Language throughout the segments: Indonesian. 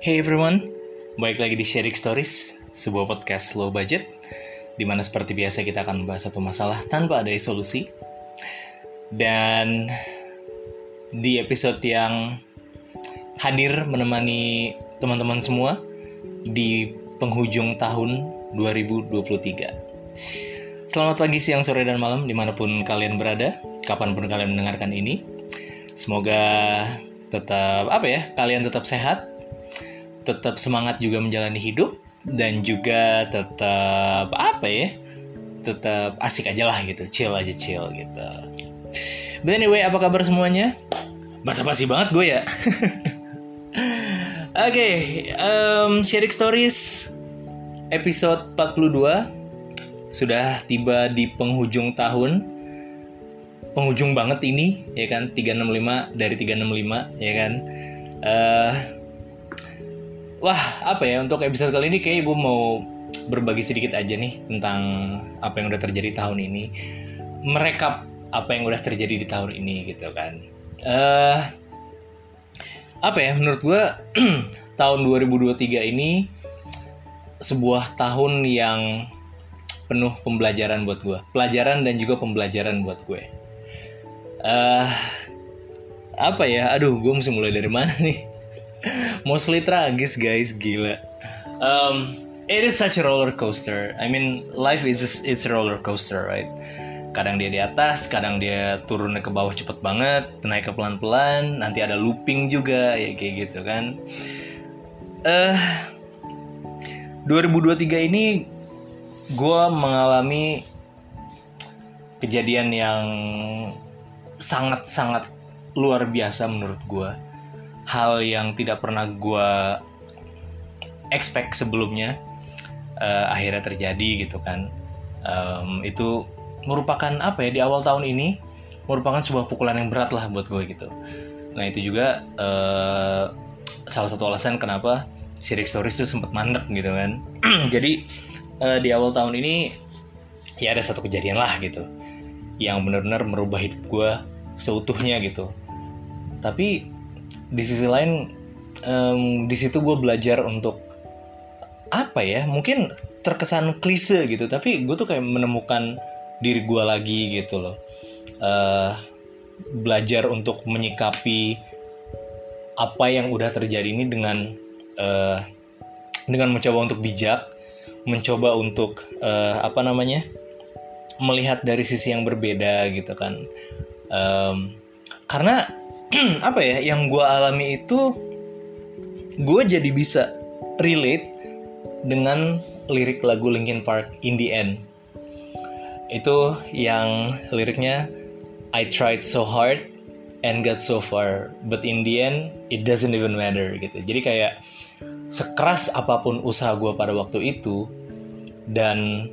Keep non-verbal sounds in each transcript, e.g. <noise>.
Hey everyone, baik lagi di Sharing Stories, sebuah podcast low budget, di mana seperti biasa kita akan membahas satu masalah tanpa ada solusi. Dan di episode yang hadir menemani teman-teman semua di penghujung tahun 2023. Selamat pagi, siang, sore, dan malam di mana pun kalian berada, kapan pun kalian mendengarkan ini. Semoga tetap apa ya, kalian tetap sehat, tetap semangat juga menjalani hidup, dan juga tetap apa ya, tetap asik aja lah gitu, chill aja chill gitu. But anyway, apa kabar semuanya? Basa-basi banget gue ya. <laughs> Oke, okay, um, sharing stories episode 42 sudah tiba di penghujung tahun. Penghujung banget ini, ya kan? 365 dari 365, ya kan? Uh, wah, apa ya? Untuk episode kali ini kayak gue mau berbagi sedikit aja nih tentang apa yang udah terjadi tahun ini. Merekap apa yang udah terjadi di tahun ini gitu kan. Uh, apa ya? Menurut gue <clears throat> tahun 2023 ini sebuah tahun yang penuh pembelajaran buat gue pelajaran dan juga pembelajaran buat gue uh, apa ya aduh gue mesti mulai dari mana nih mostly tragis guys. Gila. Um, it is such a roller coaster. I mean life is just, it's a roller coaster right? Kadang dia di atas, kadang dia turun ke bawah cepet banget, naik ke pelan-pelan, nanti ada looping juga, ya kayak gitu kan. Eh, uh, 2023 ini gue mengalami kejadian yang sangat-sangat luar biasa menurut gue hal yang tidak pernah gue expect sebelumnya uh, akhirnya terjadi gitu kan. Um, itu merupakan apa ya di awal tahun ini merupakan sebuah pukulan yang berat lah buat gue gitu. Nah itu juga uh, salah satu alasan kenapa Sirik Stories tuh sempat mandek gitu kan. <clears throat> Jadi uh, di awal tahun ini ya ada satu kejadian lah gitu yang benar-benar merubah hidup gue seutuhnya gitu. Tapi di sisi lain um, di situ gue belajar untuk apa ya mungkin terkesan klise gitu tapi gue tuh kayak menemukan diri gue lagi gitu loh. Uh, belajar untuk menyikapi apa yang udah terjadi ini dengan uh, dengan mencoba untuk bijak mencoba untuk uh, apa namanya melihat dari sisi yang berbeda gitu kan. Um, karena <clears throat> apa ya yang gue alami itu gue jadi bisa relate dengan lirik lagu Linkin Park In The End. Itu yang liriknya I tried so hard and got so far but in the end it doesn't even matter gitu. Jadi kayak sekeras apa pun usaha gue pada waktu itu dan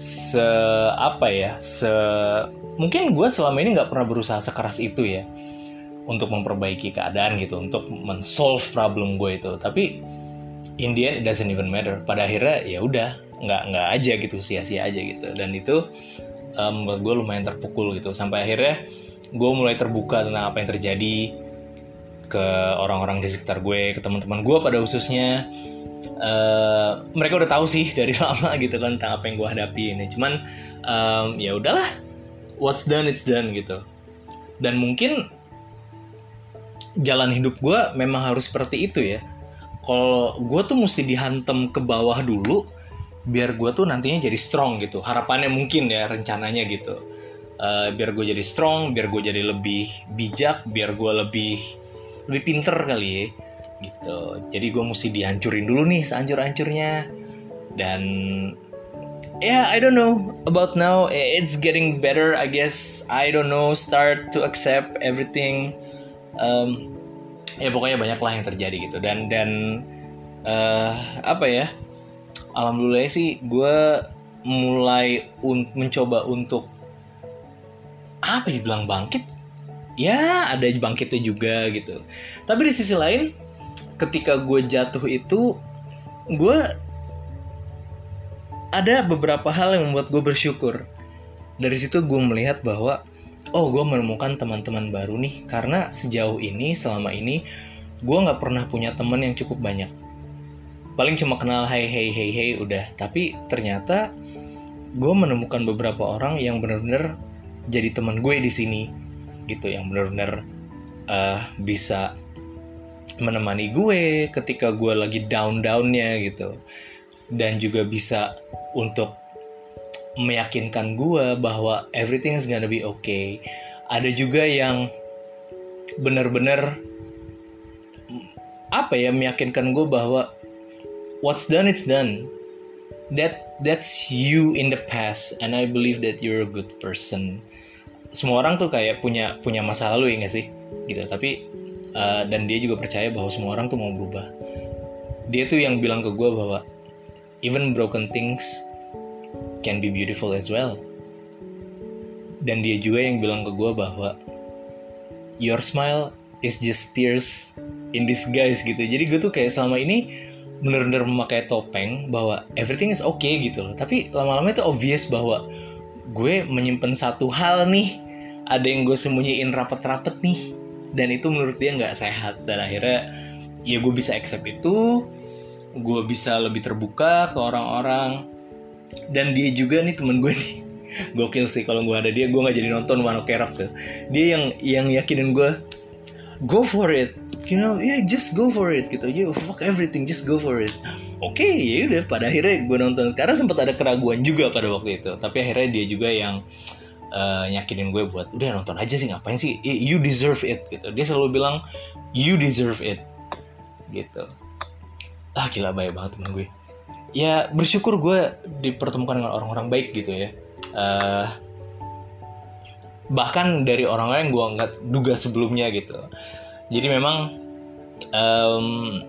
se apa ya se mungkin gue selama ini nggak pernah berusaha sekeras itu ya untuk memperbaiki keadaan gitu untuk mensolve problem gue itu tapi in the end it doesn't even matter pada akhirnya ya udah nggak nggak aja gitu sia-sia aja gitu dan itu um, membuat gue lumayan terpukul gitu sampai akhirnya gue mulai terbuka tentang apa yang terjadi ke orang-orang di sekitar gue, ke teman-teman gue pada khususnya. Uh, mereka udah tahu sih <laughs> dari lama gitu kan tentang apa yang gue hadapi ini. Cuman um, ya udahlah, what's done it's done gitu. Dan mungkin jalan hidup gue memang harus seperti itu ya. Kalau gue tuh mesti dihantam ke bawah dulu, biar gue tuh nantinya jadi strong gitu. Harapannya mungkin ya rencananya gitu. Uh, biar gue jadi strong, biar gue jadi lebih bijak, biar gue lebih lebih pinter kali ya gitu jadi gue mesti dihancurin dulu nih sehancur-hancurnya dan ya yeah, I don't know about now it's getting better I guess I don't know start to accept everything um, ya pokoknya banyak lah yang terjadi gitu. Dan dan uh, apa ya alhamdulillah sih gue mulai un mencoba untuk apa dibilang bangkit? Ya ada bangkitnya juga gitu. Tapi di sisi lain ketika gue jatuh itu gue ada beberapa hal yang membuat gue bersyukur. Dari situ gue melihat bahwa oh gue menemukan teman-teman baru nih. Karena sejauh ini selama ini gue nggak pernah punya temen yang cukup banyak. Paling cuma kenal hey hey hey hey udah. Tapi ternyata gue menemukan beberapa orang yang benar-benar jadi teman gue di sini gitu. Yang benar-benar uh, bisa menemani gue ketika gue lagi down downnya gitu. Dan juga bisa untuk meyakinkan gue bahwa everything is gonna be okay. Ada juga yang benar-benar apa ya meyakinkan gue bahwa what's done it's done. That that's you in the past and I believe that you're a good person. Semua orang tuh kayak punya punya masa lalu ya gak sih? Gitu. Tapi uh, dan dia juga percaya bahwa semua orang tuh mau berubah. Dia tuh yang bilang ke gue bahwa even broken things can be beautiful as well. Dan dia juga yang bilang ke gue bahwa your smile is just tears in disguise gitu. Jadi gue tuh kayak selama ini bener-bener memakai topeng bahwa everything is okay gitu loh. Tapi lama-lama itu obvious bahwa gue menyimpan satu hal nih. Ada yang gue sembunyiin rapet-rapet nih. Dan itu menurut dia nggak sehat. Dan akhirnya ya gue bisa accept itu. Gue bisa lebih terbuka ke orang-orang dan dia juga nih temen gue nih. <laughs> Gokil sih kalau gue ada dia gue nggak jadi nonton One Ok Rock tuh. Dia yang yang yakinin gue go for it. You know yeah just go for it gitu. You fuck everything just go for it. Oke okay, ya udah pada akhirnya gue nonton. Karena sempat ada keraguan juga pada waktu itu. Tapi akhirnya dia juga yang uh, nyakinin gue buat udah nonton aja sih ngapain sih? You deserve it gitu. Dia selalu bilang you deserve it gitu. Ah gila baik banget temen gue ya bersyukur gue dipertemukan dengan orang-orang baik gitu ya. Uh, bahkan dari orang-orang yang gue nggak duga sebelumnya gitu. Jadi memang um,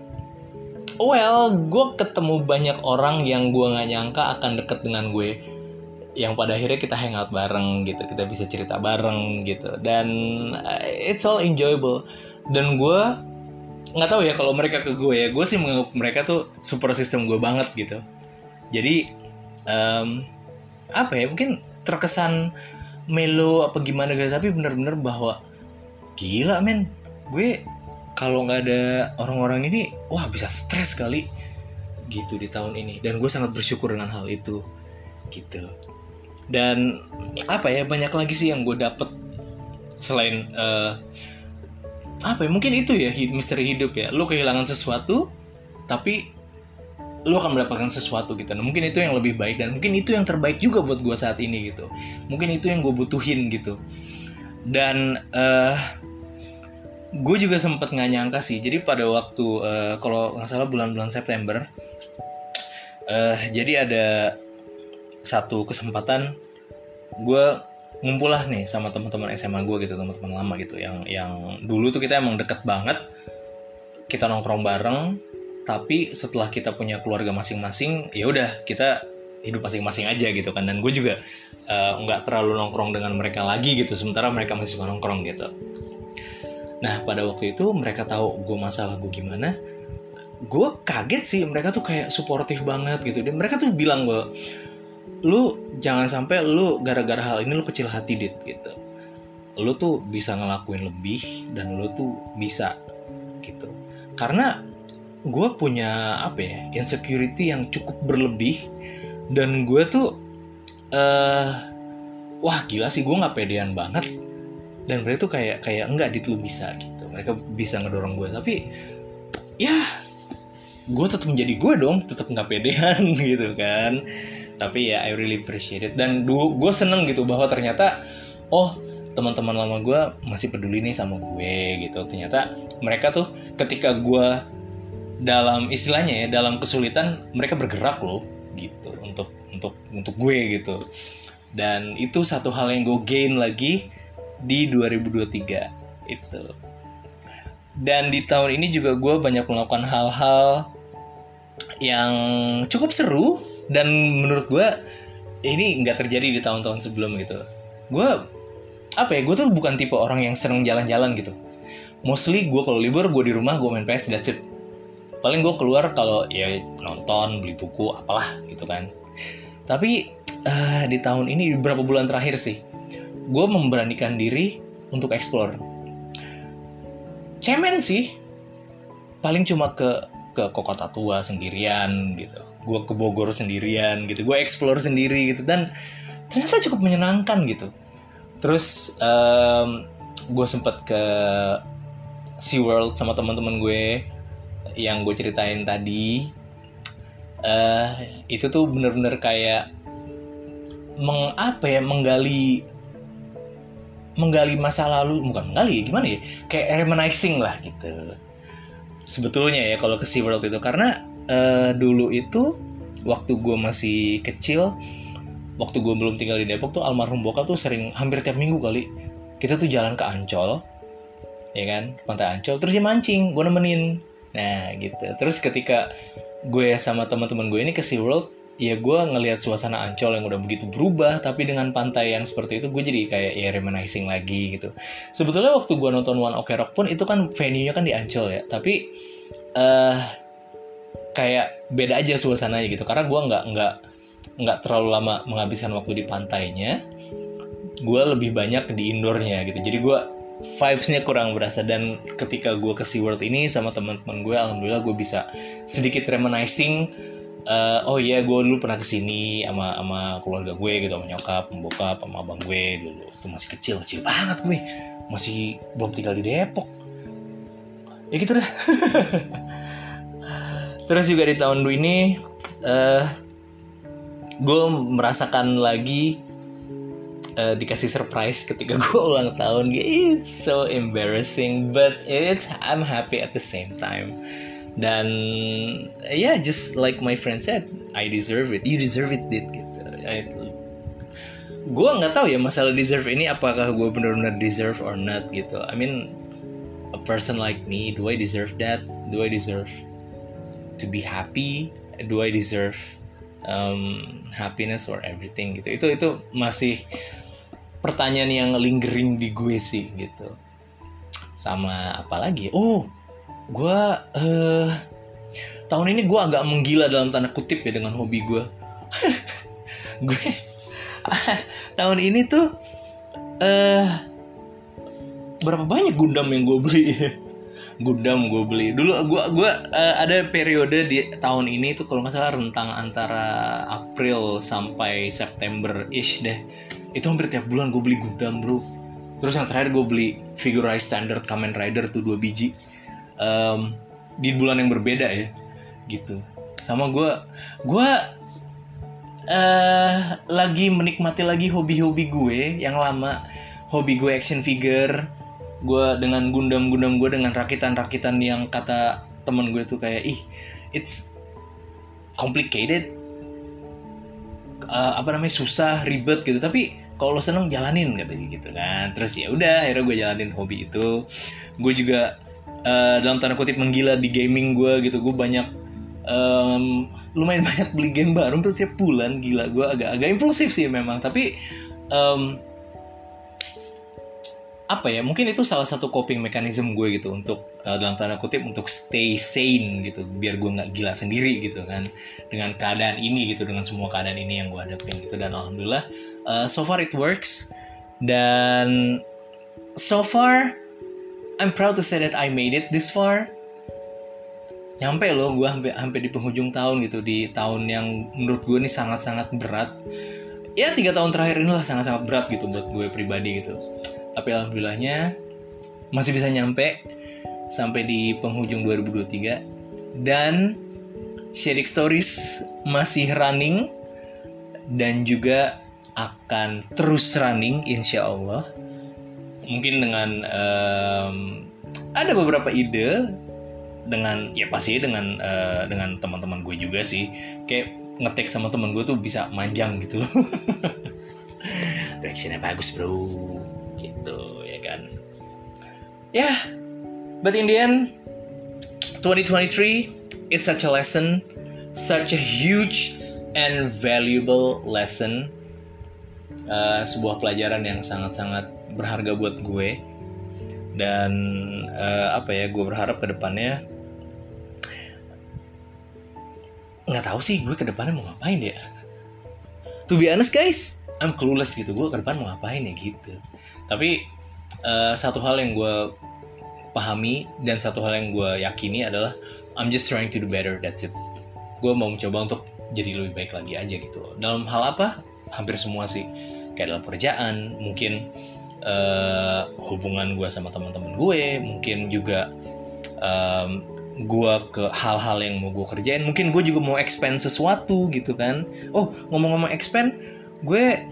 well gue ketemu banyak orang yang gue nggak nyangka akan deket dengan gue. Yang pada akhirnya kita hangout bareng gitu kita bisa cerita bareng gitu. Dan uh, it's all enjoyable. Dan gue nggak tahu ya kalau mereka ke gue ya. Gue sih menganggap mereka tuh super sistem gue banget gitu. Jadi um, apa ya mungkin terkesan melo apa gimana gitu tapi bener-bener bahwa gila men gue kalau nggak ada orang-orang ini wah bisa stres kali gitu di tahun ini. Dan gue sangat bersyukur dengan hal itu gitu. Dan apa ya banyak lagi sih yang gue dapet selain uh, apa ya mungkin itu ya misteri hidup ya. Lo kehilangan sesuatu tapi lo akan mendapatkan sesuatu gitu. Nah mungkin itu yang lebih baik dan mungkin itu yang terbaik juga buat gue saat ini gitu. Mungkin itu yang gue butuhin gitu. Dan uh, gue juga sempet nggak nyangka sih. Jadi pada waktu uh, kalau nggak salah bulan-bulan September uh, jadi ada satu kesempatan gue ngumpul lah nih sama teman-teman SMA gue gitu teman-teman lama gitu. Yang yang dulu tuh kita emang deket banget. Kita nongkrong bareng tapi setelah kita punya keluarga masing-masing ya udah kita hidup masing-masing aja gitu kan. Dan gue juga eh, nggak uh, terlalu nongkrong dengan mereka lagi gitu sementara mereka masih suka nongkrong gitu. Nah pada waktu itu mereka tahu gue masalah gue gimana gue kaget sih. Mereka tuh kayak suportif banget gitu. Dan mereka tuh bilang gue lu jangan sampai lu gara-gara hal ini lu kecil hati dit gitu. Lu tuh bisa ngelakuin lebih dan lu tuh bisa gitu. Karena gue punya apa ya insecurity yang cukup berlebih dan gue tuh uh, wah gila sih gue nggak pedean banget. Dan mereka tuh kayak kayak enggak dit lu bisa gitu. Mereka bisa ngedorong gue tapi ya gue tetap menjadi gue dong tetap nggak pedean <laughs> gitu kan tapi ya I really appreciate it. Dan gue seneng gitu bahwa ternyata oh teman-teman lama gue masih peduli nih sama gue gitu. Ternyata mereka tuh ketika gue dalam istilahnya ya dalam kesulitan mereka bergerak loh gitu untuk untuk untuk gue gitu. Dan itu satu hal yang gue gain lagi di 2023 itu. Dan di tahun ini juga gue banyak melakukan hal-hal yang cukup seru dan menurut gue ini nggak terjadi di tahun-tahun sebelum gitu. Gue apa ya gue tuh bukan tipe orang yang seneng jalan-jalan gitu. Mostly gue kalau libur gue di rumah gue main PS that's it. Paling gue keluar kalau ya nonton beli buku apalah gitu kan. Tapi uh, di tahun ini beberapa bulan terakhir sih gue memberanikan diri untuk explore. Cemen sih paling cuma ke ke kota tua sendirian gitu. Gue ke Bogor sendirian gitu. Gue explore sendiri gitu. Dan ternyata cukup menyenangkan gitu. Terus um, gue sempet ke SeaWorld sama teman-teman gue yang gue ceritain tadi. Uh, itu tuh bener-bener kayak meng apa ya menggali menggali masa lalu. Bukan menggali gimana ya? Kayak reminiscing lah gitu sebetulnya ya kalau ke SeaWorld itu. Karena uh, dulu itu waktu gue masih kecil waktu gue belum tinggal di Depok tuh almarhum bokap tuh sering hampir tiap minggu kali kita tuh jalan ke Ancol ya kan? Pantai Ancol terus dia mancing gue nemenin. Nah gitu. Terus ketika gue sama teman-teman gue ini ke SeaWorld ya gue ngelihat suasana Ancol yang udah begitu berubah tapi dengan pantai yang seperti itu gue jadi kayak ya reminiscing lagi gitu. Sebetulnya waktu gue nonton One Ok Rock pun itu kan venue-nya kan di Ancol ya tapi uh, kayak beda aja suasananya gitu. Karena gue nggak nggak nggak terlalu lama menghabiskan waktu di pantainya gue lebih banyak di indoornya gitu. Jadi gue vibesnya kurang berasa. Dan ketika gue ke SeaWorld ini sama teman-teman gue alhamdulillah gue bisa sedikit reminiscing uh, oh iya gue dulu pernah ke sini sama sama keluarga gue gitu sama nyokap, bokap, sama abang gue dulu. Itu masih kecil kecil banget gue masih belum tinggal di Depok. Ya gitu dah. <laughs> Terus juga di tahun ini uh, gue merasakan lagi uh, dikasih surprise ketika <laughs> gue ulang tahun. It's so embarrassing but it's I'm happy at the same time dan ya yeah, just like my friend said I deserve it. You deserve it did gitu. Gue nggak tahu ya masalah deserve ini apakah gue benar-benar deserve or not gitu. I mean a person like me do I deserve that? Do I deserve to be happy? Do I deserve um, happiness or everything gitu. Itu itu masih pertanyaan yang lingering di gue sih gitu. Sama apa lagi? Oh gue uh, tahun ini gue agak menggila dalam tanda kutip ya dengan hobi gue <laughs> gue <laughs> tahun ini tuh uh, berapa banyak Gundam yang gue beli? <laughs> Gundam gue beli. Dulu gue gue uh, ada periode di tahun ini tuh kalau nggak salah rentang antara April sampai September ish deh. Itu hampir tiap bulan gue beli Gundam bro. Terus yang terakhir gue beli figure standard Kamen Rider tuh dua biji um, di bulan yang berbeda ya gitu. Sama gue gue uh, lagi menikmati lagi hobi-hobi gue yang lama. Hobi gue action figure gue dengan gundam-gundam gue dengan rakitan-rakitan yang kata temen gue tuh kayak ih it's complicated. Uh, apa namanya susah ribet gitu. Tapi kalau seneng jalanin katanya gitu kan. Terus ya udah akhirnya gue jalanin hobi itu. Gue juga uh, dalam tanda kutip menggila di gaming gue gitu. Gue banyak um, lumayan <laughs> banyak beli game baru. Tiap bulan gila gue agak agak impulsif sih memang. Tapi um, apa ya mungkin itu salah satu coping mechanism gue gitu untuk uh, dalam tanda kutip untuk stay sane gitu. Biar gue nggak gila sendiri gitu kan. Dengan keadaan ini gitu dengan semua keadaan ini yang gue hadapin gitu. Dan alhamdulillah uh, so far it works. Dan so far I'm proud to say that I made it this far. Nyampe loh gue hampir hampir di penghujung tahun gitu di tahun yang menurut gue ini sangat-sangat berat. Ya tiga tahun terakhir inilah sangat-sangat berat gitu buat gue pribadi gitu. Tapi alhamdulillahnya masih bisa nyampe sampai di penghujung 2023 dan Sharing Stories masih running dan juga akan terus running insya Allah mungkin dengan um, ada beberapa ide dengan ya pasti dengan uh, dengan teman-teman gue juga sih. Kayak ngetek sama teman gue tuh bisa manjang gitu. <laughs> Directionnya bagus bro. Gitu ya kan? Ya yeah, but in the end 2023 is such a lesson such a huge and valuable lesson. Uh, sebuah pelajaran yang sangat-sangat berharga buat gue. Dan uh, apa ya gue berharap ke depannya nggak tahu sih gue ke depannya mau ngapain ya. To be honest guys I'm clueless gitu. Gue ke depan mau ngapain ya gitu. Tapi uh, satu hal yang gue pahami dan satu hal yang gue yakini adalah I'm just trying to do better that's it. Gue mau mencoba untuk jadi lebih baik lagi aja gitu. Dalam hal apa? Hampir semua sih. Kayak dalam pekerjaan mungkin uh, hubungan gue sama teman-teman gue mungkin juga um, gue ke hal-hal yang mau gue kerjain mungkin gue juga mau expand sesuatu gitu kan. Oh ngomong-ngomong expand gue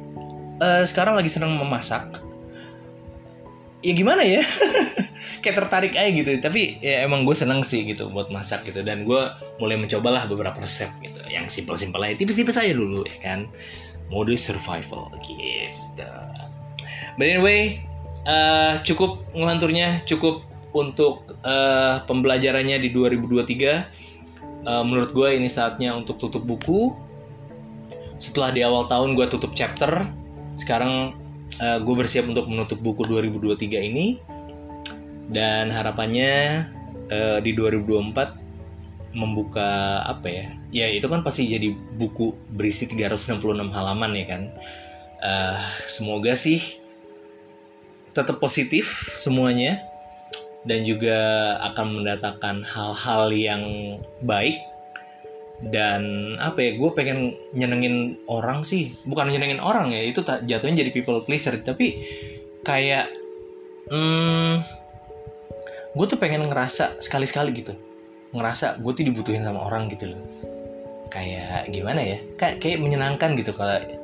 uh, sekarang lagi senang memasak. Ya gimana ya? <laughs> Kayak tertarik aja gitu tapi ya emang gue seneng sih gitu buat masak gitu dan gue mulai mencobalah beberapa resep gitu yang simpel-simpel aja tipis-tipis aja dulu ya kan. Mode survival gitu but anyway uh, cukup ngelanturnya cukup untuk uh, pembelajarannya di 2023 uh, menurut gue ini saatnya untuk tutup buku. Setelah di awal tahun gue tutup chapter sekarang uh, gue bersiap untuk menutup buku 2023 ini. Dan harapannya uh, di 2024 membuka apa ya? Ya itu kan pasti jadi buku berisi 366 halaman ya kan? Uh, semoga sih tetap positif semuanya dan juga akan mendatangkan hal-hal yang baik. Dan apa ya gue pengen nyenengin orang sih. Bukan nyenengin orang ya itu tak jatuhnya jadi people pleaser. Tapi kayak hmm, gue tuh pengen ngerasa sekali-sekali gitu. Ngerasa gue tuh dibutuhin sama orang gitu loh. Kayak gimana ya? Kayak kayak menyenangkan gitu kalau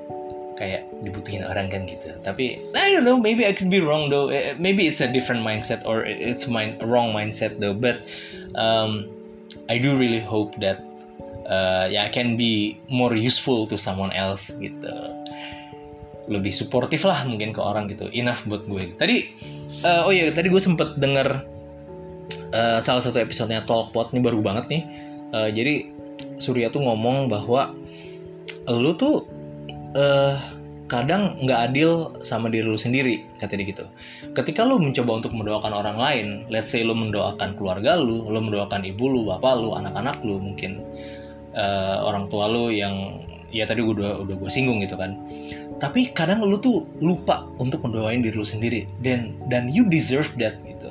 kayak dibutuhin orang kan gitu. Tapi I don't know maybe I could be wrong though. Eh, maybe it's a different mindset or it's my wrong mindset though. But um, I do really hope that uh, ya can be more useful to someone else gitu. Lebih suportif lah mungkin ke orang gitu. Enough buat gue. Tadi uh, oh iya tadi gue sempet denger uh, salah satu episodenya Talkpot. Ini baru banget nih. Uh, jadi Surya tuh ngomong bahwa lu tuh uh, kadang nggak adil sama diri lu sendiri kata dia gitu. Ketika lu mencoba untuk mendoakan orang lain let's say lu mendoakan keluarga lu lu mendoakan ibu lu bapak lu anak-anak lu mungkin uh, orang tua lu yang ya tadi gue udah udah gue singgung gitu kan. Tapi kadang lu tuh lupa untuk mendoain diri lu sendiri dan dan you deserve that gitu.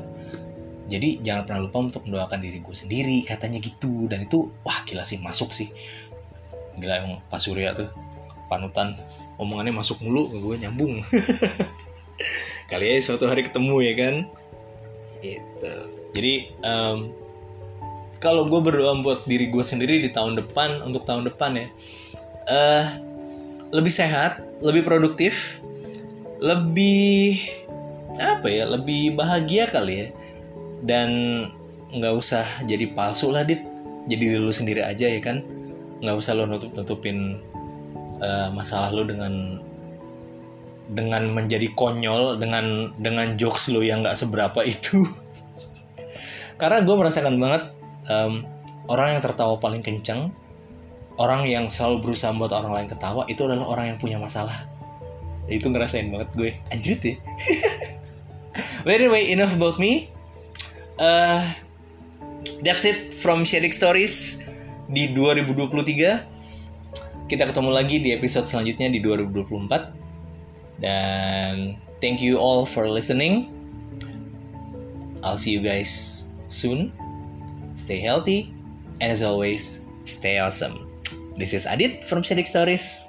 Jadi jangan pernah lupa untuk mendoakan diri gue sendiri katanya gitu. Dan itu wah gila sih masuk sih. Gila emang Pak Surya tuh panutan omongannya masuk mulu gue nyambung. <laughs> Kali aja suatu hari ketemu ya kan? Gitu. Jadi um, kalau gue berdoa buat diri gue sendiri di tahun depan untuk tahun depan ya uh, lebih sehat lebih produktif lebih apa ya lebih bahagia kali ya. Dan nggak usah jadi palsu lah dit. Jadi lu sendiri aja ya kan? Nggak usah lo nutup nutupin uh, masalah lo dengan dengan menjadi konyol dengan dengan jokes lo yang nggak seberapa itu <laughs> karena gue merasakan banget um, orang yang tertawa paling kencang, orang yang selalu berusaha membuat orang lain ketawa itu adalah orang yang punya masalah. Itu ngerasain banget gue. Anjir ya. By the way, enough about me. Uh, that's it from Sharing Stories di 2023. Kita ketemu lagi di episode selanjutnya di 2024. Dan thank you all for listening. I'll see you guys soon. stay healthy, and as always, stay awesome. This is Adit from Shadik Stories.